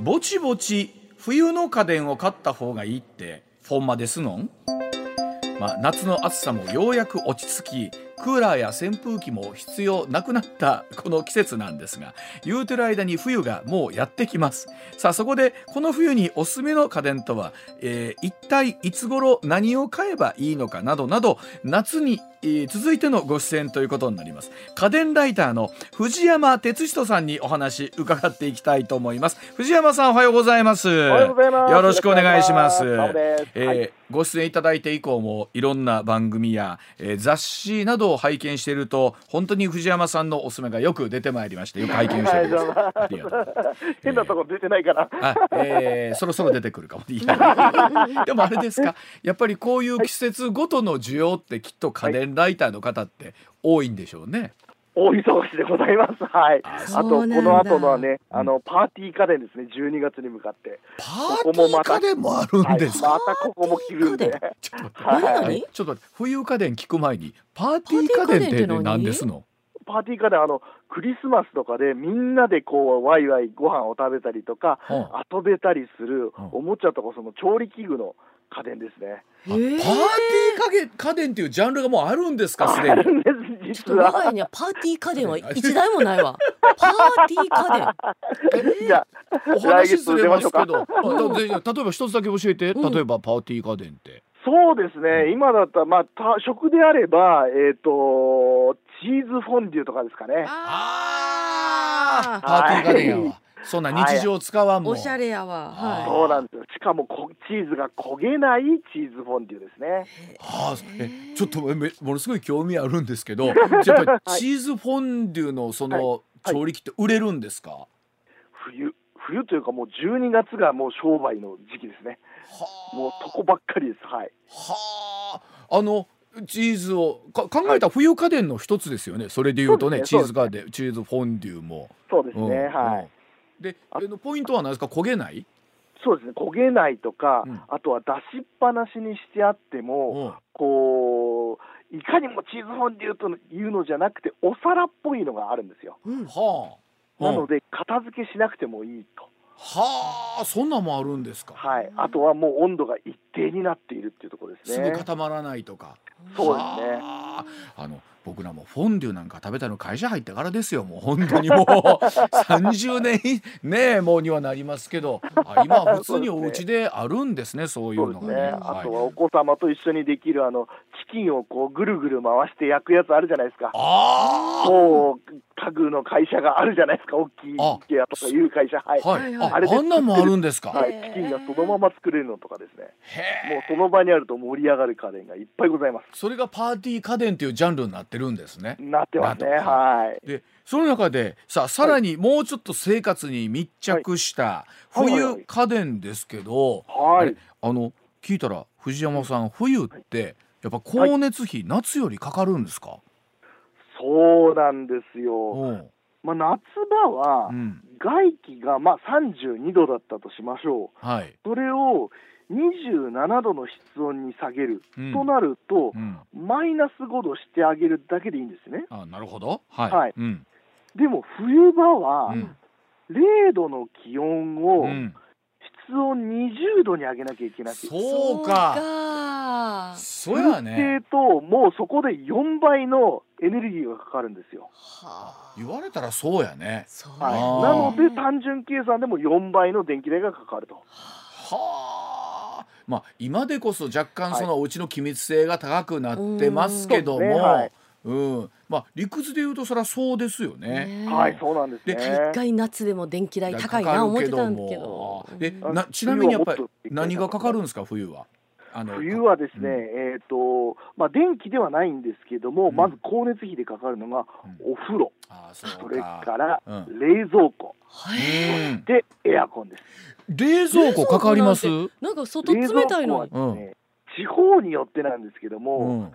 ぼちぼち冬の家電を買った方がいいってフォンマですのん、まあ、夏の暑さもようやく落ち着きクーラーや扇風機も必要なくなったこの季節なんですが言うてる間に冬がもうやってきます。さあそこでこの冬におすすめの家電とは、えー、一体いつ頃何を買えばいいのかなどなど夏に続いてのご出演ということになります。家電ライターの藤山哲人さんにお話伺っていきたいと思います。藤山さんおはようございます。おはようございます。よろしくお願いします。よろしくお願いします。えーはいご出演いただいて以降もいろんな番組や、えー雑誌などを拝見していると本当に藤山さんのおすすめがよく出てまいりましてよく拝見しておりますありがとう変なとこ出てないかな。あ、えー、そろそろ出てくるかも。でもあれですか。やっぱりこういう季節ごとの需要ってきっと家電ライターの方って多いんでしょうね。大忙しでございます。はい。ああとこの後のはね、あのパーティー家電ですね。12月に向かって。パーティー家電もあるんですか？はい、またここも着るんで。ちょっと待ってはい何はいちょっと待って冬家電聞く前にパーティー家電ってね何ですの？パーティー家電あのクリスマスとかでみんなでこうワイワイご飯を食べたりとか、うん遊べたりするうんおもちゃとかその調理器具の家電ですね。あパーティー家電家電っていうジャンルがもうあるんですかすでに。あるんですちょっ。と我が家にはパーティー家電は 一台もないわ。パーティー家電。じゃあお話ずれますけど、例えば一つだけ教えて、例えばパーティー家電って。そうですね、今だったら、まあ、た食であれば、えっ、と、チーズフォンデュとかですかね。ああ、パあーティー家電やわ。そんな日常使わんもん。おしゃれやわ。はそうなんですよ。しかもこチーズが焦げないチーズフォンデュですね。ああ、え、ちょっとめものすごい興味あるんですけど、やっぱりチーズフォンデュのそのはい調理器って売れるんですか？冬、冬というかもう12月がもう商売の時期ですね。はもうそこばっかりです。はい。はあ、あの。チーズをか考えたら冬家電の一つですよね。それで言うとね、チそうですねーズ家電、チーズフォンデュも。そうですね。うんはい。うんで、あのポイントは何ですか、焦げない？そうですね。焦げないとか、うんあとは出しっぱなしにしてあっても、こう、いかにもチーズフォンデュというのじゃなくて、お皿っぽいのがあるんですよ。い。うん。はあ。なので、片付けしなくてもいいと。はあ、そんなんもあるんですか？はい、あとはもう温度が一定になっているっていうところですすね。ぐ固まらないとか。そうですね。はああの僕らもフォンデュなんか食べたの会社入ってからですよもう本当にもう 30年ねもうにはなりますけど あ今は普通にお家であるんですねそういそう。のがね。あはいとはお子様と一緒にできるあのチキンをこうぐるぐる回して焼くやつあるじゃないですか。あこう家具の会社があるじゃないですか。大きいあ IKEA とかいう会社。はい。あはいはいああれであんなんもあるんですか？はい、チキンがそのまま作れるのとかですね。へもうその場にあると盛り上がる家電がいっぱいございまそれがパーティー家電っていうジャンルになってるんですねす。。なってますね。はい。でその中でさあさらにもうちょっと生活に密着した冬家電ですけど、はい。あの聞いたら藤山さん冬ってやっぱ光熱費、夏よりかかるんですか？そうなんですよ。うんまあ夏場は、うん外気がまあ32度だったとしましょう。はい。それを27度の室温に下げる、うんとなるとう、ん。マイナス5度してあげるだけでいいんですね。あなるほど。はい。はいうん。でも冬場はうん0度の気温をうん。室温20度に上げなきゃいけなくて、そうか。か。そうやね。ともうそこで4倍のエネルギーがかかるんですよ。はあ。言われたらそうやね。はい、なので単純計算でも4倍の電気代がかかると。はあ。まあ今でこそ若干はいそのお家の気密性が高くなってますけどうんそうですねはもい、うん。まあ理屈で言うとそりゃそうですよね。はい、そうなんですでね。一回夏でも電気代高いな思ってたんだけど。であなちなみにやっぱり冬はもっと何がかかるんですか冬は？あの冬はですね、うん。えっ、と、まあ、電気ではないんですけども、うん。まず光熱費でかかるのがうん。お風呂、あーそそうれかからうん。冷蔵庫、へうんで、エアコンです。冷蔵庫かかります？冷なんか外冷たいの。は地方によってなんですけどうも、ん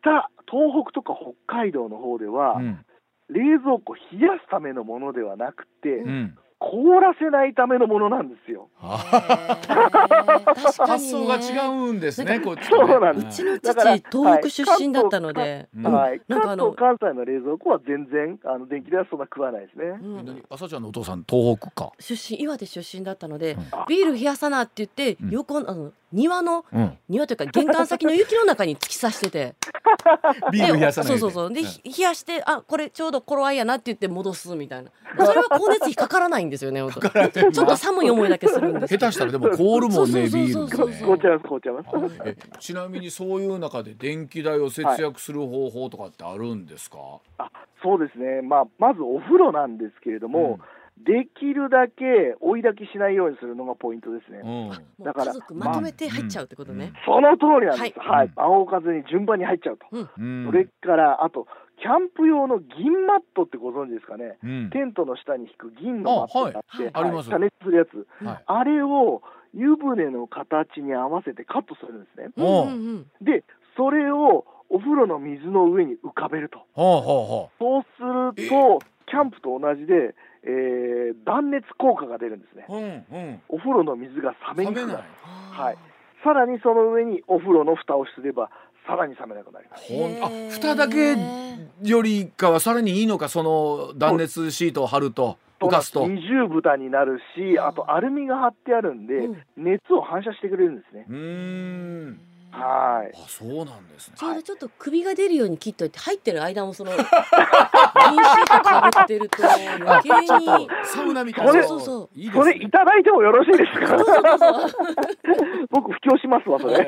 北、東北とか北海道の方では、うん。冷蔵庫冷やすためのものではなくて、うん。凍らせないためのものなんですよ。あ確か発にね。想が違うんですねこっちそうなんです。うちの父東北出身だったので、うん。はい、なんかあの関東、関西の冷蔵庫は全然あの電気代はそんな食わないですね。うん。何？朝ちゃんのお父さん東北か。出身岩手出身だったので、うん。ビール冷やさなって言って、うん。横のあの庭のうん。庭というか玄関先の雪の中に突き刺してて。ビール冷やさないで。そうそうそう。で、ん。ひ冷やしてあこれちょうど頃合いやなって言って戻すみたいな。それは光熱費かからないんですよねちょっと寒い思いだけするんです。けど下手したらでも凍るもんねビそうそうそう。ールって。ね凍っちゃいます、凍っちゃいます。えちなみにそういう中で電気代を節約する方法とかってあるんですか、あそうですね、まあ、まずお風呂なんですけれども、できるだけ追い炊きしないようにするのがポイントですね。うん。だからまとめて入っちゃうってことね、その通りなんです、ははい。い仰かずに順番に入っちゃうと、うん。それからあと、キャンプ用の銀マットってご存知ですかね、うん。テントの下に引く銀のマットがあって、あはい。あります。加熱するやつ、はい。あれを湯船の形に合わせてカットするんですね。うん。うんうんで、それをお風呂の水の上に浮かべると。ほうほうほそうすると、キャンプと同じで、えー断熱効果が出るんですね。ううんうんお風呂の水が冷めにくくなる。はい。あさらにその上にお風呂の蓋をすれば、さらに冷めなくなります。ほんあ蓋だけよりかはさらにいいのかその断熱シートを貼ると浮かすと二重蓋になるし、あとアルミが貼ってあるんで、うん熱を反射してくれるんですね。はい。あそうなんですね。ちょうどちょっと首が出るように切っといて入ってる間もその銀シートかぶってると余計に。サウナみたいな。そうそういいですね。それいただいてもよろしいですか？どうぞどうぞ 僕、布教しますわ、それ。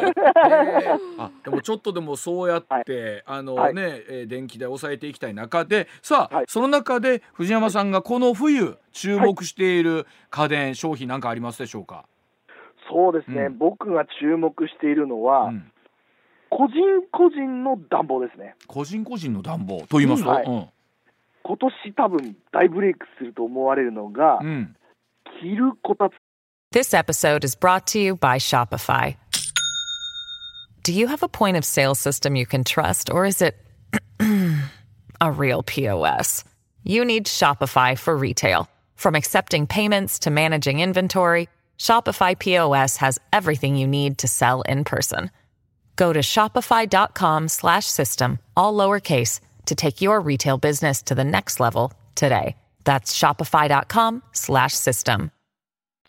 あでもちょっとでもそうやって、あのね、電気代を抑えていきたい中でさあ、はい。その中で藤山さんがこの冬注目している家電、商品なんかありますでしょうか、そうですね、うん僕が注目しているのは、うん個人個人の暖房ですね。個人個人の暖房と言いますと、はいうん今年多分大ブレイクすると思われるのが、うん着るこたつ This episode is brought to you by Shopify. Do you have a point of sale system you can trust, or is it a real POS? You need Shopify for retail. From accepting payments to managing inventory, Shopify POS has everything you need to sell in person. Go to shopify.com slash system, all lowercase, to take your retail business to the next level today. That's shopify.com slash system.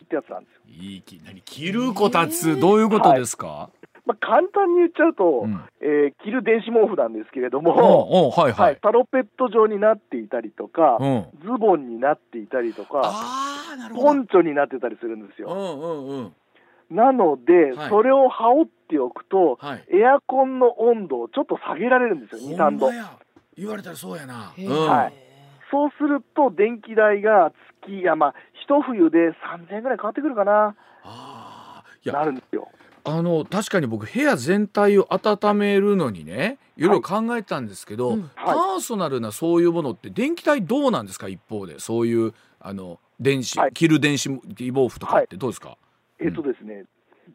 ってやつなんですよ。いいき何着るこたつどういうことですか、まあ、簡単に言っちゃうと、うんえー着る電子毛布なんですけれどおうも、おうはいははいい、タロペット状になっていたりとか、うんズボンになっていたりとか、ああなるほど ポンチョになってたりするんですよ。うんうんうん。なので、はい。それを羽織っておくと、はい。エアコンの温度をちょっと下げられるんですよ、2、3度。言われたらそうやな、はい。そうすると、電気代が月、いやまあ、一冬で3000円ぐらい変わってくるかな、あなや。るんですよ。あの確かに僕部屋全体を温めるのにねい。ろいろ考えたんですけど、うん。パーソナルなそういうものって電気代どうなんですか一方で。そういうあの電子、はい。着る電子毛布とかってどうですか、えっとですね、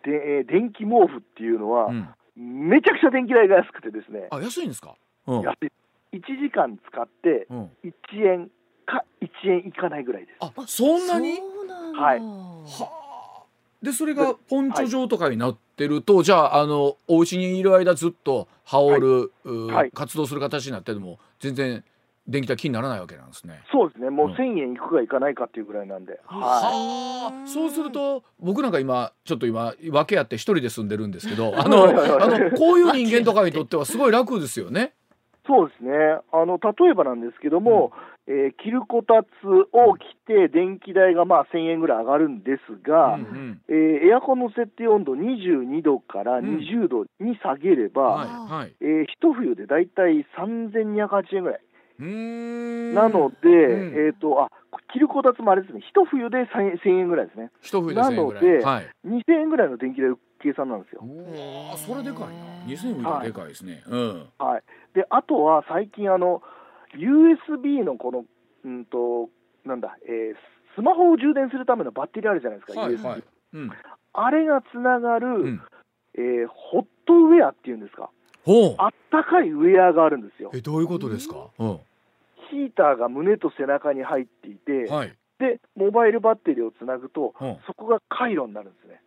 でえー電気毛布っていうのは、うん、めちゃくちゃ電気代が安くてですね、あ安いんですか、うん。安い。1時間使ってうん、1円か1円いかないぐらいです。あそんなに？そうなんだ。はい。はあ。でそれがポンチョ状とかになってると、じゃああのお家にいる間ずっと羽織る、うはい。活動する形になってても全然電気代気にならないわけなんですね。そうですね、もううん。1000円いくかいかないかっていうぐらいなんで、ははあ、そうすると僕なんか今ちょっと今訳あって一人で住んでるんですけど あのあのこういう人間とかにとってはすごい楽ですよね。い、そうですね。あの、例えばなんですけども、えー着るこたつを着て、電気代がまあ1000円ぐらい上がるんですが、うんうん。えーエアコンの設定温度22度から20度に下げれば、はいはい。えー一冬でだいたい3280円ぐらい。なので、うん。えっ、と、あ、着るこたつもあれですね、一冬で1000円ぐらいですね。一冬で1000円ぐらい。なのではい。2000円ぐらいの電気代浮計算なんですよ。うわそれでかいな2000浮いたらでかいですね、うん。はい、であとは最近あの USB のこのうんとなんだ、えースマホを充電するためのバッテリーあるじゃないですか、はい USB はい。うん。あれがつながる、うん。えーホットウェアっていうんですかあったかいウェアがあるんですよ。えどういうことですか？うん。ヒーターが胸と背中に入っていて、はい。でモバイルバッテリーをつなぐと、うん。そこが回路になるんですね。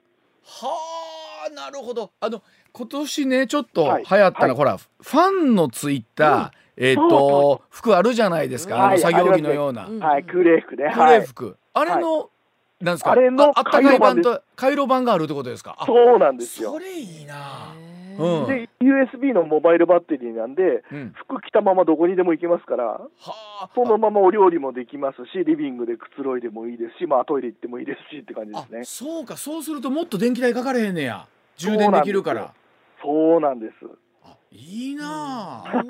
はあなるほど。あの今年ねちょっとはい。流行ったの、はい。ほらファンのついた、えっ、そう。と服あるじゃないですか、あはいの作業着のような、うん。はい空冷服ね。クはいレ服、あれの、なんですか？あれのあったかい版と回路版があるってことですか？あそうなんですよ。それいいな。へうん。ーで USB のモバイルバッテリーなんでうん。服着たままどこにでも行けますからはあ。そのままお料理もできますしリビングでくつろいでもいいですし、まあ、トイレ行ってもいいですしって感じであすね。そうか。そうするともっと電気代かかれへんねや。充電できるから。そうなんですあいいなあ。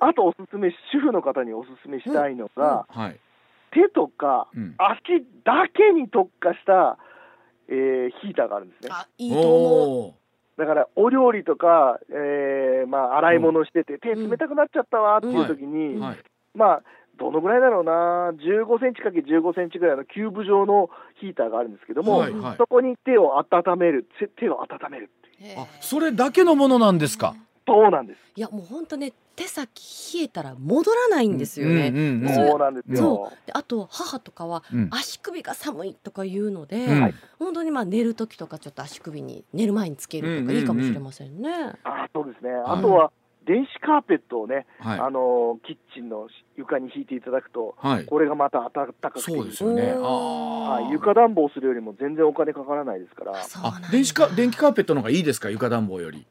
あとおすすめ主婦の方におすすめしたいのが、はい、手とかうん、足だけに特化した、えーヒーターがあるんですね。あいいと思うだからお料理とか、えーまあ、洗い物してて、手冷たくなっちゃったわっていう時に、ーはい。まあどのぐらいだろうな15センチかけ15センチぐらいのキューブ状のヒーターがあるんですけども、はいはい。そこに手を温めるせ手を温めるっていう。へー。あそれだけのものなんですか？そうなんです。いやもう本当ね手先冷えたら戻らないんですよね、そうなんですよ。であと母とかはうん。足首が寒いとか言うので、うん。はい。本当にまあ寝る時とかちょっと足首に寝る前につけるとかいいかもしれませんね。あそうですね、はい。あとは電子カーペットをね、はい。あのキッチンの床に敷いていただくとはい。これがまた暖かくてそうですよね。う。んあはい、ー床暖房するよりも全然お金かからないですから。あそうなんだ。あ電子か電気カーペットの方がいいですか？床暖房より。うん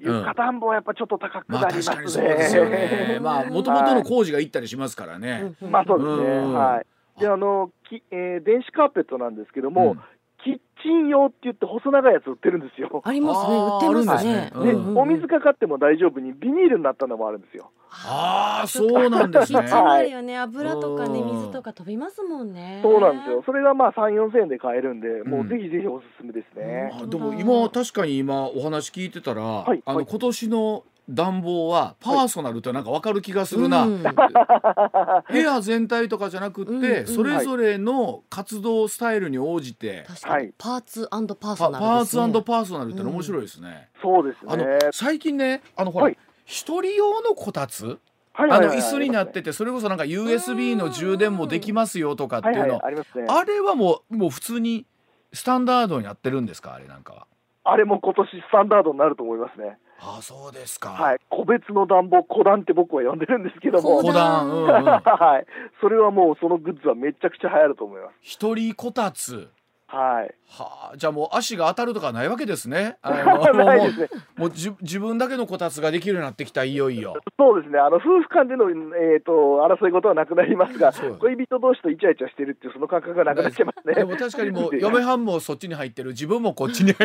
床暖房はやっぱちょっと高くまあなりますね、確かにそうですよね。まあもともとの工事が行ったりしますからね、うん。まあそうですね、うん。はい。で、あの、きえー電子カーペットなんですけども、うんキッチン用って言って細長いやつ売ってるんですよ。ありますね売ってますね。あるんですねで、うんうんうんお水かかっても大丈夫にビニールになったのもあるんですよ。ああそうなんですねキッチンもあるよね油とかねうん水とか飛びますもんね。そうなんですよ。。それがまあ3、4千円で買えるんで、もううんぜひぜひおすすめですね。あでも今確かに今お話聞いてたら、あの今年の暖房はパーソナルってなんかわかる気がするな、うん。部屋全体とかじゃなくって、うんうん。それぞれの活動スタイルに応じて、確かに。はい。パーツパーパソナルパーですね。ツパーソナルっての面白いですね、そうですあのね。最近ねあのほら、はい。一人用のこたつ？はいあはいはい。の椅子になっててそれこそなんか USB の充電もできますよとかってはいいうはいの、ありますね。あれはもうもう普通にスタンダードにやってるんですか？あれなんかは。あれも今年スタンダードになると思いますね。ああそうですか。はい。個別の暖房、個暖って僕は呼んでるんですけども。小段、うんうん、はい。それはもうそのグッズはめちゃくちゃ流行ると思います。一人こたつ。はい。はあ、じゃあもう足が当たるとかないわけですね。あのもうないですね。もうじ自分だけのこたつができるようになってきたいよいよ。そうですね。あの夫婦間でのえっ、と争い事はなくなりますが恋人同士とイチャイチャしてるっていうその感覚がなくなっちゃいますね。でも確かにもう 嫁はんもそっちに入ってる自分もこっちに こ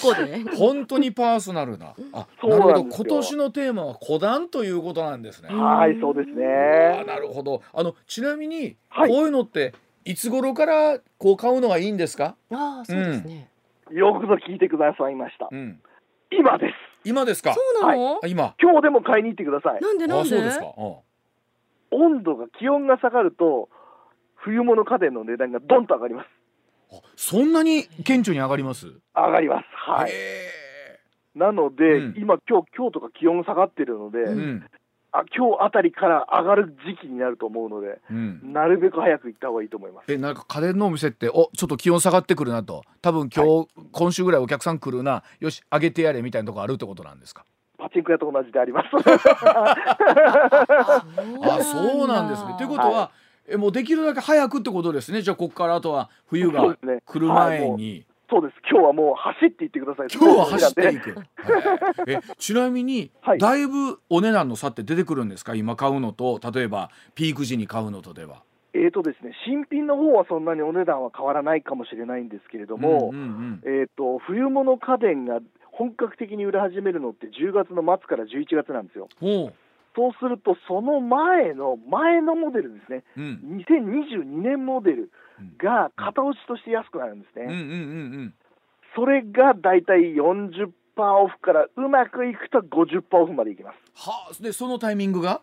こで？本当にパーソナルな。あそうなるほどなんですよ今年のテーマは古談ということなんですね。はい、そうですあね。なるほど。あのちなみにこはいういうのっていつ頃からこう買うのがいいんですか？ああそうですね。よくぞ聞いてくださいました。うん。今です。今ですか？そうなの？あ今。今日でも買いに行ってください。なんでなんで？あそうですか。うん温度が気温が下がると冬物家電の値段がドンと上がります。あそんなに顕著に上がります？上がります。はい。へなので、うん今今日今日とか気温下がってるので、ーうんあ今日あたりから上がる時期になると思うので、うん。なるべく早く行った方がいいと思います。えなんか家電のお店っておちょっと気温下がってくるなと。多分今日、今週ぐらいお客さん来るな。よし上げてやれみたいなとこあるってことなんですか？パチンコ屋と同じであります。あそうなんですね。とい。うことは、はえもうできるだけ早くってことですね。じゃあここからあとは冬が来る前に、そうです。今日はもう走って行ってください。今日は走っていく。くへええちなみに、はいだいぶお値段の差って出てくるんですか？今買うのと例えばピーク時に買うのとでは。えーとですね、新品の方はそんなにお値段は変わらないかもしれないんですけれども、うんうんえー、と冬物家電が本格的に売れ始めるのって10月の末から11月なんですよ。そうすると、その前の前のモデルですね、う、うん、2022年モデルが型落ちとして安くなるんですね。うんうんうんうんそれがだいたい40%オフからうまくいくと50%オフまでいきます。はあでそのタイミングが？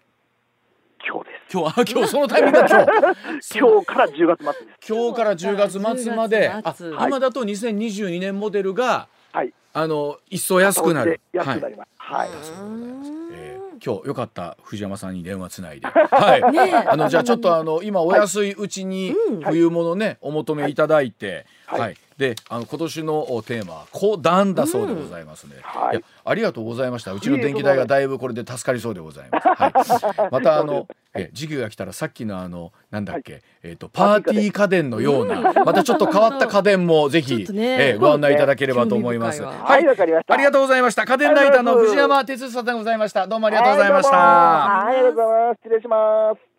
今日です。今日あ今日そのタイミングが今日 今日から10月末です。今日から10月末まで10あ今だと2022年モデルがはい。あの一層安くなる安くなはいります。はい。えー今日よかった藤山さんに電話つないで、はい、あのじゃあちょっとあの今お安いうちにうん。冬物ねお求めいただいて、は、はいいであの今年のテーマは高段だそうでございますね。はいやありがとうございました。うちの電気代がだいぶこれで助かりそうでございます。はい。またあのえ時期が来たらさっきのあのなんだっけ、えっ、とパーティー家電のようなまたちょっと変わった家電もぜひ、ねえーご案内いただければと思います。興味深いわはいわかりましたありがとうございました。家電ライターの藤山哲さんでございました。どうもありがとうございました。はい、ありがとうございます。失礼します。